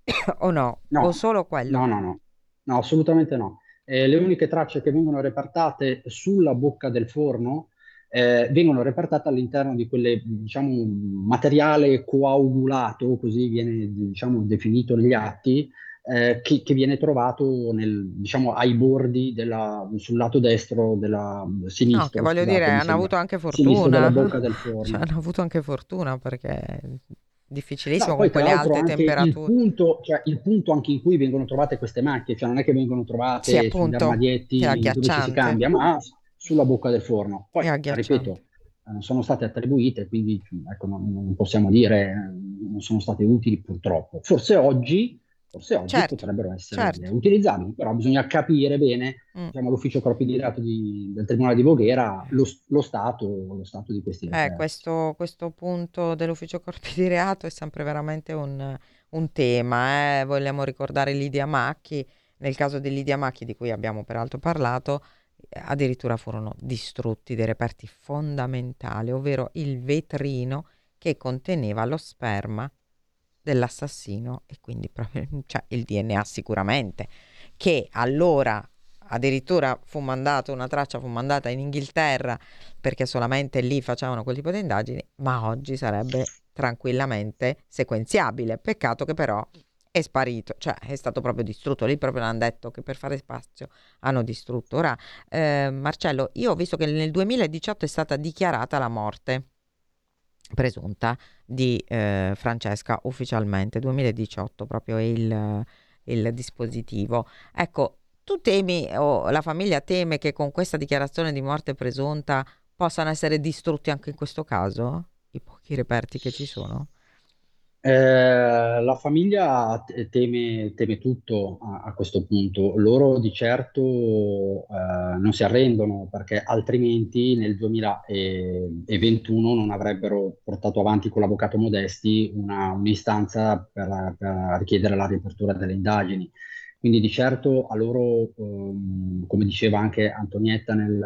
o no? O No, solo quello? no, no, no, no, assolutamente no. Eh, le uniche tracce che vengono repertate sulla bocca del forno eh, vengono repertate all'interno di quelle, diciamo, materiale coagulato, così viene, diciamo, definito negli atti, eh, che, che viene trovato nel, diciamo, ai bordi della, sul lato destro della No, che voglio dire, hanno avuto anche sinistro della fortuna. bocca del Cioè, forno. hanno avuto anche fortuna perché è No, difficilissimo con quelle alte anche il temperature. punto, cioè il punto anche in cui vengono trovate queste macchie, cioè non è che vengono Sì, trovate sugli appunto, armadietti dove ci si cambia, ma sulla bocca del forno. Poi, ripeto, eh, sono state attribuite, quindi ecco, non, non possiamo dire, eh, non sono state utili purtroppo. Forse oggi, forse oggi Certo, potrebbero essere certo. utilizzabili, però bisogna capire bene, Mm. diciamo, l'ufficio corpi di reato del Tribunale di Voghera, lo, lo stato, lo stato di questi Eh, reperti. questo, questo punto dell'ufficio corpi di reato è sempre veramente un, un tema. eh. Vogliamo ricordare Lidia Macchi. Nel caso di Lidia Macchi, di cui abbiamo peraltro parlato, eh, addirittura furono distrutti dei reperti fondamentali, ovvero il vetrino che conteneva lo sperma dell'assassino e quindi proprio, cioè, il DNA sicuramente, che allora addirittura fu mandato, una traccia fu mandata in Inghilterra perché solamente lì facevano quel tipo di indagini, ma oggi sarebbe tranquillamente sequenziabile. Peccato che però è sparito, cioè è stato proprio distrutto. Lì proprio hanno detto che per fare spazio hanno distrutto. Ora, eh, Marcello, io ho visto che nel 2018 è stata dichiarata la morte presunta di eh, Francesca ufficialmente, 2018 proprio il, il dispositivo. Ecco, tu temi o la famiglia teme che con questa dichiarazione di morte presunta possano essere distrutti anche in questo caso i pochi reperti che ci sono? Eh, la famiglia teme, teme tutto a, a questo punto. Loro di certo eh, non si arrendono perché altrimenti nel 2021 non avrebbero portato avanti con l'avvocato Modesti una, un'istanza per, per richiedere la riapertura delle indagini. Quindi di certo a loro, ehm, come diceva anche Antonietta nel-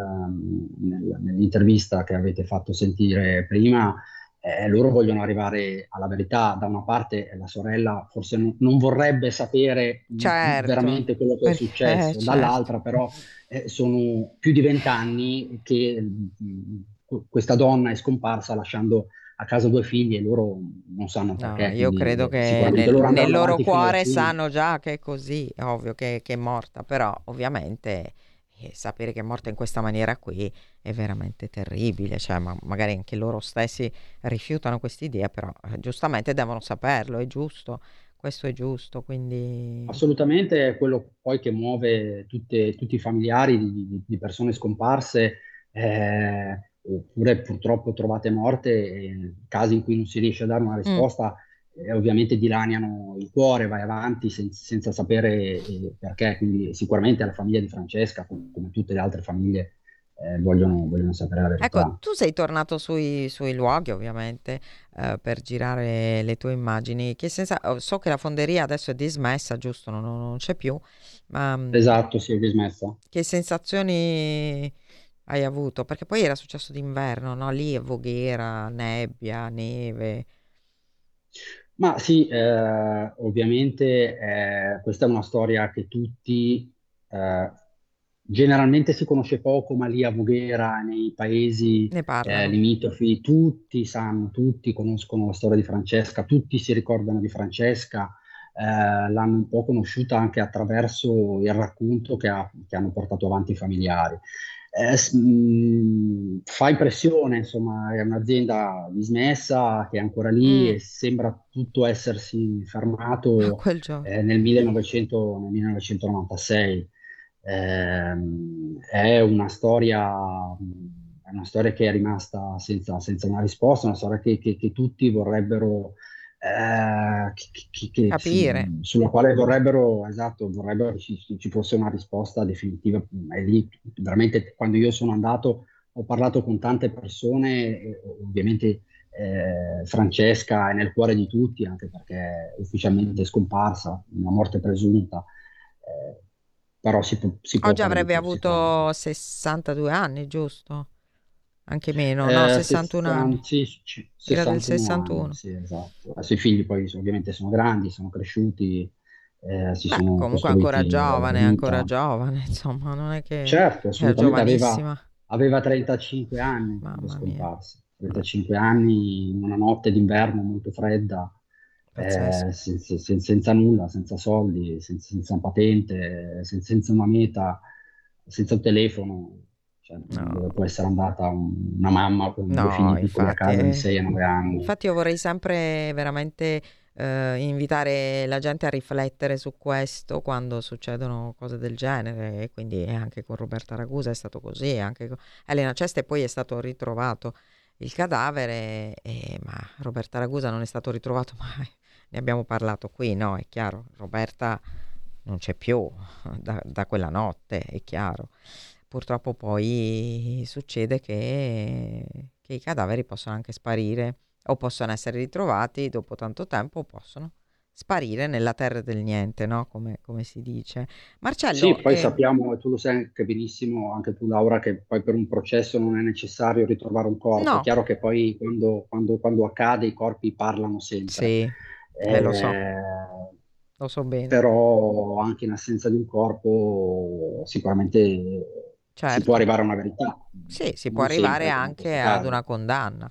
nel- nell'intervista che avete fatto sentire prima, eh, loro vogliono arrivare alla verità. Da una parte la sorella forse non, non vorrebbe sapere Certo, veramente quello che è perché successo, certo. dall'altra però eh, sono più di vent'anni che mh, qu- questa donna è scomparsa lasciando a casa due figli e loro non sanno No, perché, io credo eh, che nel, loro nel loro cuore sanno già che è così, ovvio che, che è morta, però ovviamente eh, sapere che è morta in questa maniera qui è veramente terribile, cioè ma- magari anche loro stessi rifiutano quest'idea, però eh, giustamente devono saperlo, è giusto, questo è giusto, quindi Assolutamente è quello poi che muove tutte- tutti i familiari di, di- persone scomparse, eh, oppure purtroppo trovate morte, e casi in cui non si riesce a dare una Mm. Eh, ovviamente dilaniano il cuore, vai avanti sen- senza sapere eh, perché. Quindi sicuramente la famiglia di Francesca, com- come tutte le altre famiglie, eh, vogliono, vogliono sapere la Ecco, verità. tu sei tornato sui, sui luoghi ovviamente eh, per girare le tue immagini. Che senza... oh, So che la fonderia adesso è dismessa, giusto? Non, non c'è più, ma mm, Esatto, sì, è dismessa. che sensazioni hai avuto? Perché poi era successo d'inverno, no? Lì è Voghera, nebbia, neve. Ma sì, eh, ovviamente eh, questa è una storia che tutti eh, generalmente si conosce poco, ma lì a Voghera, nei paesi eh, limitrofi, tutti sanno, tutti conoscono la storia di Francesca, tutti si ricordano di Francesca, eh, l'hanno un po' conosciuta anche attraverso il racconto che, ha, che hanno portato avanti i familiari. Eh, mm, fa impressione, insomma, è un'azienda dismessa che è ancora lì mm. e sembra tutto essersi fermato eh, nel, 1900, nel 1996. Eh, è una storia, è una storia che è rimasta senza, senza una risposta, una storia che, che, che tutti vorrebbero eh, che, che, capire su, sulla quale vorrebbero, esatto, vorrebbero che ci, ci, fosse una risposta definitiva. E lì veramente quando io sono andato ho parlato con tante persone, ovviamente eh, Francesca è nel cuore di tutti, anche perché è ufficialmente scomparsa, una morte presunta. Eh, però si, si Oggi avrebbe avuto 62 anni, giusto? Anche meno, no? Eh, 61 anni. Sì, Era del 61. Anni, sì, esatto. I figli poi ovviamente sono grandi, sono cresciuti. Eh, si Beh, sono comunque ancora giovane, ancora giovane, insomma, non è che certo, assolutamente aveva, aveva 35 anni quando scomparsa. 35 anni in una notte d'inverno molto fredda, eh, senza, senza, nulla, senza soldi, senza, senza patente, senza, senza una meta, senza un telefono cioè, no. dove può essere andata un, una mamma con no, due figli piccoli a casa di 6 e 9 anni. Infatti io vorrei sempre veramente eh, invitare la gente a riflettere su questo quando succedono cose del genere e quindi anche con Roberta Ragusa è stato così, anche con Elena Ceste poi è stato ritrovato il cadavere, e, ma Roberta Ragusa non è stato ritrovato mai, ne abbiamo parlato qui, no? È chiaro, Roberta non c'è più da, da quella notte, è chiaro purtroppo poi succede che, che, i cadaveri possono anche sparire o possono essere ritrovati dopo tanto tempo o possono sparire nella terra del niente, no? come, come si dice. Marcello, sì, poi eh... sappiamo, e tu lo sai anche benissimo, anche tu Laura, che poi per un processo non è necessario ritrovare un corpo. No. È chiaro che poi quando, quando, quando accade i corpi parlano sempre. Sì, eh, eh, lo so. Lo so bene. Però anche in assenza di un corpo sicuramente Certo. Si può arrivare a una verità. Sì, si può arrivare anche ad una condanna.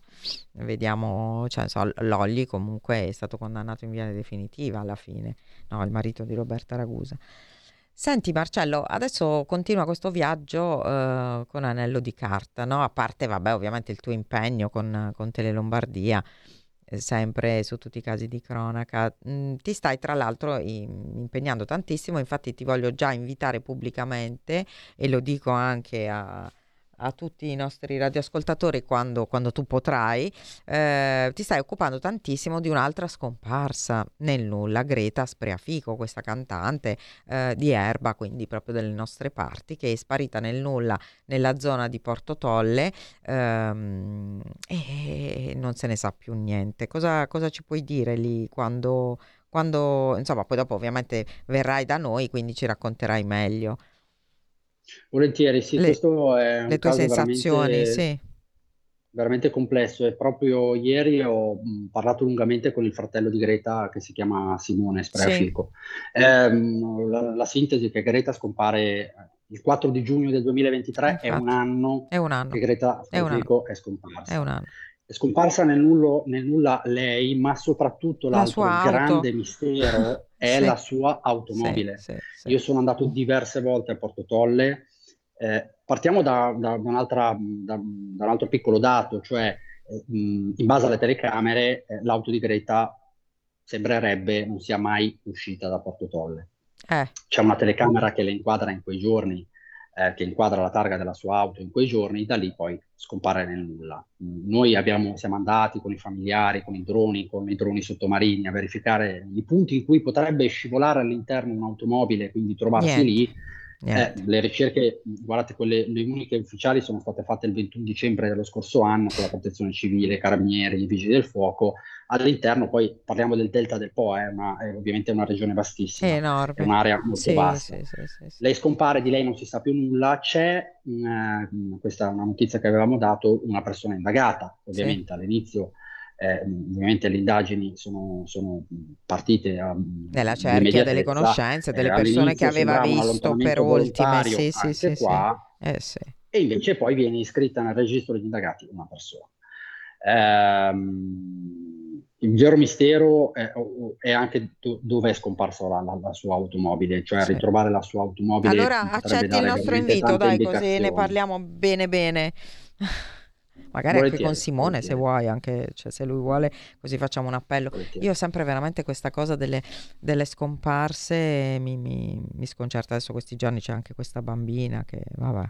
Vediamo, cioè, so, Lolli comunque è stato condannato in via definitiva alla fine, no, il marito di Roberta Ragusa. Senti Marcello, adesso continua questo viaggio eh, con Anello di Carta, no? A parte, vabbè, ovviamente il tuo impegno con, con Tele Lombardia, sempre su tutti i casi di cronaca. Mm, ti stai tra l'altro impegnando tantissimo, infatti ti voglio già invitare pubblicamente e lo dico anche a, a tutti i nostri radioascoltatori quando, quando tu potrai, eh, ti stai occupando tantissimo di un'altra scomparsa nel nulla, Greta Spreafico, questa cantante eh, di Erba, quindi proprio delle nostre parti, che è sparita nel nulla nella zona di Porto Tolle ehm, e non se ne sa più niente. Cosa, cosa ci puoi dire lì quando, quando, insomma, poi dopo ovviamente verrai da noi, quindi ci racconterai meglio. Volentieri, sì, le, questo è un le tue sensazioni, veramente, sì. veramente complesso e proprio ieri ho parlato lungamente con il fratello di Greta che si chiama Simone Spreafico. Sì. Eh, la, la, sintesi che Greta scompare il 4 di giugno del 2023, è un anno, è un anno. che Greta Spreafico è, è scomparsa. È un anno. È scomparsa nel, nullo, nel nulla lei, ma soprattutto l'altro grande mistero è sì. la sua automobile. Sì, sì, Io sono andato diverse volte a Porto Tolle. Eh, partiamo da, da, da, da, un altro piccolo dato, cioè eh, in base alle telecamere eh, l'auto di Greta sembrerebbe non sia mai uscita da Porto Tolle. Eh. C'è una telecamera che le inquadra in quei giorni eh, che inquadra la targa della sua auto in quei giorni, da lì poi scompare nel nulla. Noi abbiamo, siamo andati con i familiari, con i droni, con i droni sottomarini a verificare i punti in cui potrebbe scivolare all'interno un'automobile, quindi trovarsi Niente. lì eh, le ricerche, guardate, quelle, le uniche ufficiali sono state fatte il 21 dicembre dello scorso anno con la protezione civile, carabinieri, vigili del fuoco. All'interno, poi parliamo del delta del Po, eh, ma è ovviamente una regione vastissima, è, enorme. è un'area molto sì, vasta. Sì, sì, lei scompare, di lei non si sa più nulla. C'è, eh, questa è una notizia che avevamo dato, una persona indagata, ovviamente all'inizio eh, ovviamente le indagini sono, sono partite a, nella cerchia delle conoscenze, delle eh, persone che aveva visto per ultime, sì, sì, sì, qua, eh, sì. e invece poi viene iscritta nel registro degli indagati una persona. Ehm, il vero mistero è, è anche do, dove è scomparsa la, la, la, sua automobile, cioè sì. ritrovare la sua automobile. Allora accetti il nostro invito, dai, così ne parliamo bene bene. Magari volentieri, anche con Simone volentieri. se vuoi, anche cioè, se lui vuole, così facciamo un appello. Volentieri. Io sempre veramente questa cosa delle, delle scomparse mi, mi, mi, sconcerta. Adesso questi giorni c'è anche questa bambina che, vabbè,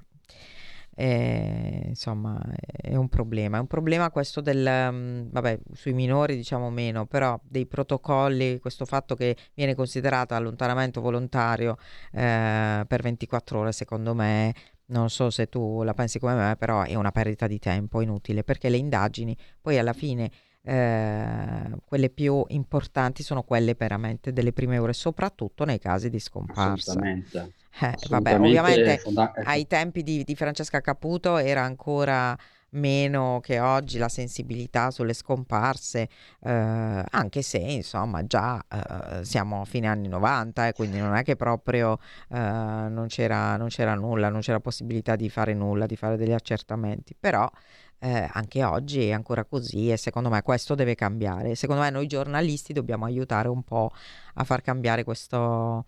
è, insomma, è un problema. È un problema questo del, um, vabbè, sui minori diciamo meno, però dei protocolli, questo fatto che viene considerato allontanamento volontario eh, per 24 ore, secondo me non so se tu la pensi come me, però è una perdita di tempo inutile perché le indagini poi alla fine eh, quelle più importanti sono quelle veramente delle prime ore, soprattutto nei casi di scomparsa. Assolutamente. Eh, vabbè, ovviamente fonda- ai tempi di, di Francesca Caputo era ancora meno che oggi la sensibilità sulle scomparse, eh, anche se insomma già eh, siamo a fine anni 90 e eh, quindi non è che proprio eh, non, c'era, non c'era nulla, non c'era possibilità di fare nulla, di fare degli accertamenti, però eh, anche oggi è ancora così e secondo me questo deve cambiare. Secondo me noi giornalisti dobbiamo aiutare un po' a far cambiare questo,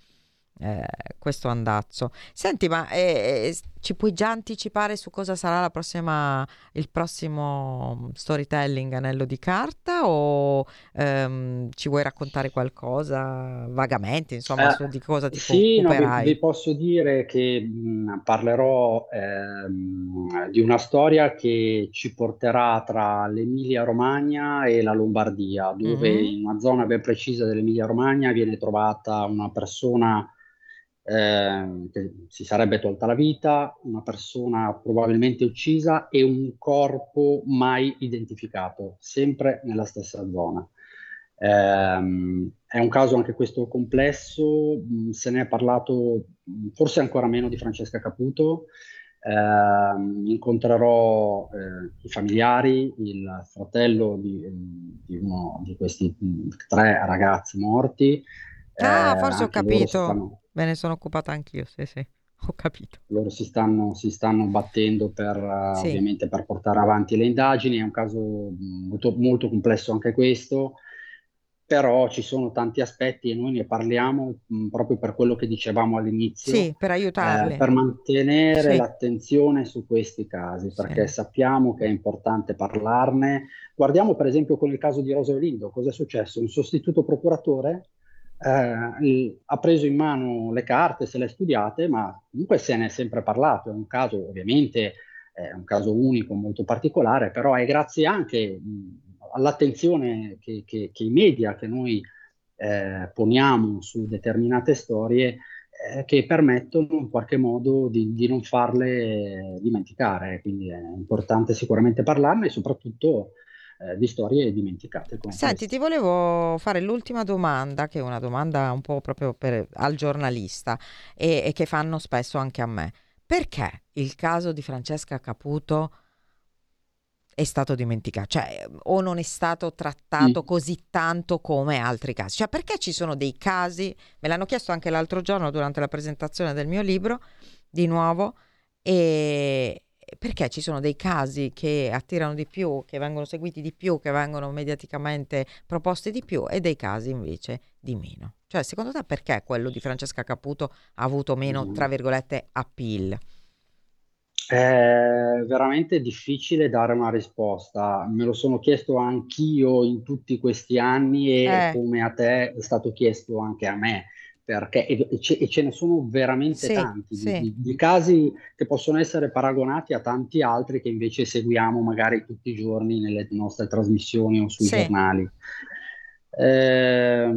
eh, questo andazzo. Senti, ma eh, eh, ci puoi già anticipare su cosa sarà prossima, il prossimo storytelling Anello di Carta o ehm, ci vuoi raccontare qualcosa vagamente, insomma, su di cosa ti sì, no, vi, vi, posso dire che mh, parlerò ehm, di una storia che ci porterà tra l'Emilia Romagna e la Lombardia, dove mm-hmm. in una zona ben precisa dell'Emilia Romagna viene trovata una persona eh, che si sarebbe tolta la vita, una persona probabilmente uccisa e un corpo mai identificato, sempre nella stessa zona. Eh, è un caso anche questo complesso, mm, se ne è parlato mh, forse ancora meno di Francesca Caputo. Eh, incontrerò i familiari, il fratello di, di uno di questi mm, tre ragazzi morti. Ah, forse ho capito. Me ne sono occupata anch'io, sì, sì, ho capito. Loro si stanno, si stanno battendo per, sì. ovviamente per portare avanti le indagini, è un caso molto, molto complesso anche questo, però ci sono tanti aspetti e noi ne parliamo mh, proprio per quello che dicevamo all'inizio. Sì, per aiutarli. Eh, per mantenere sì. l'attenzione su questi casi, perché sì. sappiamo che è importante parlarne. Guardiamo per esempio con il caso di Rosa Olindo, cosa è successo? Un sostituto procuratore eh, ha preso in mano le carte, se le ha studiate, ma comunque se ne è sempre parlato. È un caso ovviamente, è un caso unico, molto particolare, però è grazie anche mh, all'attenzione che, che, che, i media, che noi eh, poniamo su determinate storie, eh, che permettono in qualche modo di, di non farle dimenticare. Quindi è importante sicuramente parlarne e soprattutto eh, di storie dimenticate. Senti, ti volevo fare l'ultima domanda, che è una domanda un po' proprio per, al giornalista e, e, che fanno spesso anche a me. Perché il caso di Francesca Caputo è stato dimenticato? Cioè, o non è stato trattato sì. così tanto come altri casi? Cioè, perché ci sono dei casi, me l'hanno chiesto anche l'altro giorno durante la presentazione del mio libro, di nuovo, e, perché ci sono dei casi che attirano di più, che vengono seguiti di più, che vengono mediaticamente proposti di più e dei casi invece di meno. Cioè, secondo te perché quello di Francesca Caputo ha avuto meno, tra virgolette, appeal? È veramente difficile dare una risposta. Me lo sono chiesto anch'io in tutti questi anni e eh. come a te è stato chiesto anche a me perché, e, ce, e, ce, ne sono veramente sì, tanti sì. Di, di, casi che possono essere paragonati a tanti altri che invece seguiamo magari tutti i giorni nelle nostre trasmissioni o sui sì. giornali. Eh,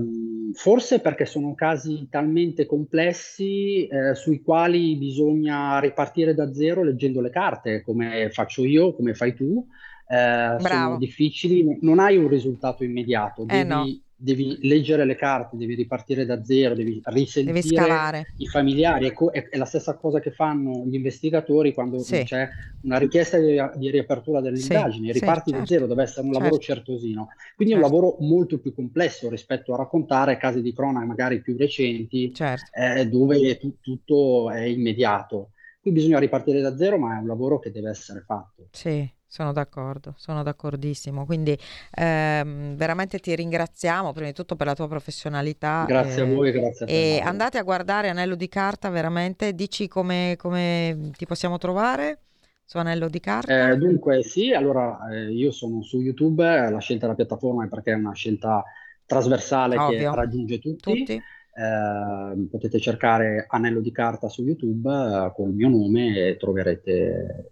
forse perché sono casi talmente complessi eh, sui quali bisogna ripartire da zero leggendo le carte, come faccio io, come fai tu. Eh, sono difficili, non hai un risultato immediato, eh, devi, no devi leggere le carte, devi ripartire da zero, devi risentire devi i familiari. Ecco, è, è, la stessa cosa che fanno gli investigatori quando sì. c'è una richiesta di, di riapertura delle sì, indagini, riparti sì, certo. da zero, deve essere un certo. lavoro certosino. Quindi certo. è un certo. lavoro molto più complesso rispetto a raccontare casi di cronaca magari più recenti, certo. eh, dove tu, tutto è immediato. Qui bisogna ripartire da zero, ma è un lavoro che deve essere fatto. Sì, sono d'accordo, sono d'accordissimo. Quindi ehm, veramente ti ringraziamo prima di tutto per la tua professionalità. Grazie eh, a voi, grazie a te. E andate a guardare Anello di Carta, veramente. Dici come, come ti possiamo trovare su Anello di Carta? Eh, dunque, sì, allora eh, io sono su YouTube, la scelta della piattaforma è perché è una scelta trasversale Ovvio. che raggiunge tutti. tutti. Eh, potete cercare Anello di Carta su YouTube eh, con il mio nome e troverete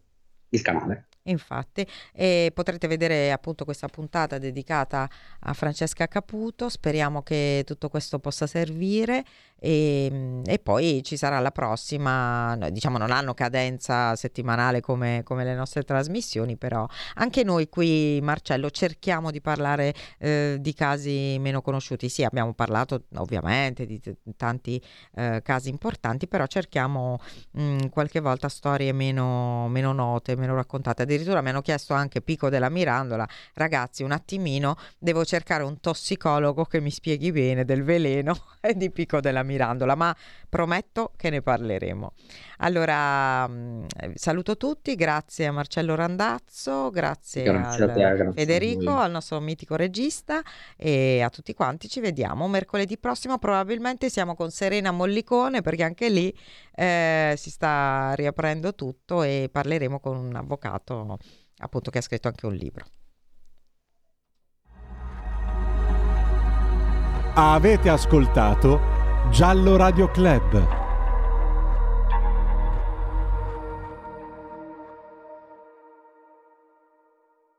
il canale. Infatti, e potrete vedere appunto questa puntata dedicata a Francesca Caputo. Speriamo che tutto questo possa servire e, ehm, e poi ci sarà la prossima. Diciamo, non hanno cadenza settimanale come, come, le nostre trasmissioni, però anche noi qui, Marcello, cerchiamo di parlare eh, di casi meno conosciuti. Sì, abbiamo parlato ovviamente di t- tanti eh, casi importanti, però cerchiamo mh, mm, qualche volta storie meno, meno note, meno raccontate addirittura mi hanno chiesto anche Pico della Mirandola, ragazzi un attimino devo cercare un tossicologo che mi spieghi bene del veleno di Pico della Mirandola, ma prometto che ne parleremo. Allora mm, saluto tutti, grazie a Marcello Randazzo, grazie, grazie a te, grazie Federico, al nostro mitico regista e a tutti quanti ci vediamo mercoledì prossimo, probabilmente siamo con Serena Mollicone perché anche lì eh, si sta riaprendo tutto e parleremo con un avvocato appunto che ha scritto anche un libro. Avete ascoltato Giallo Radio Club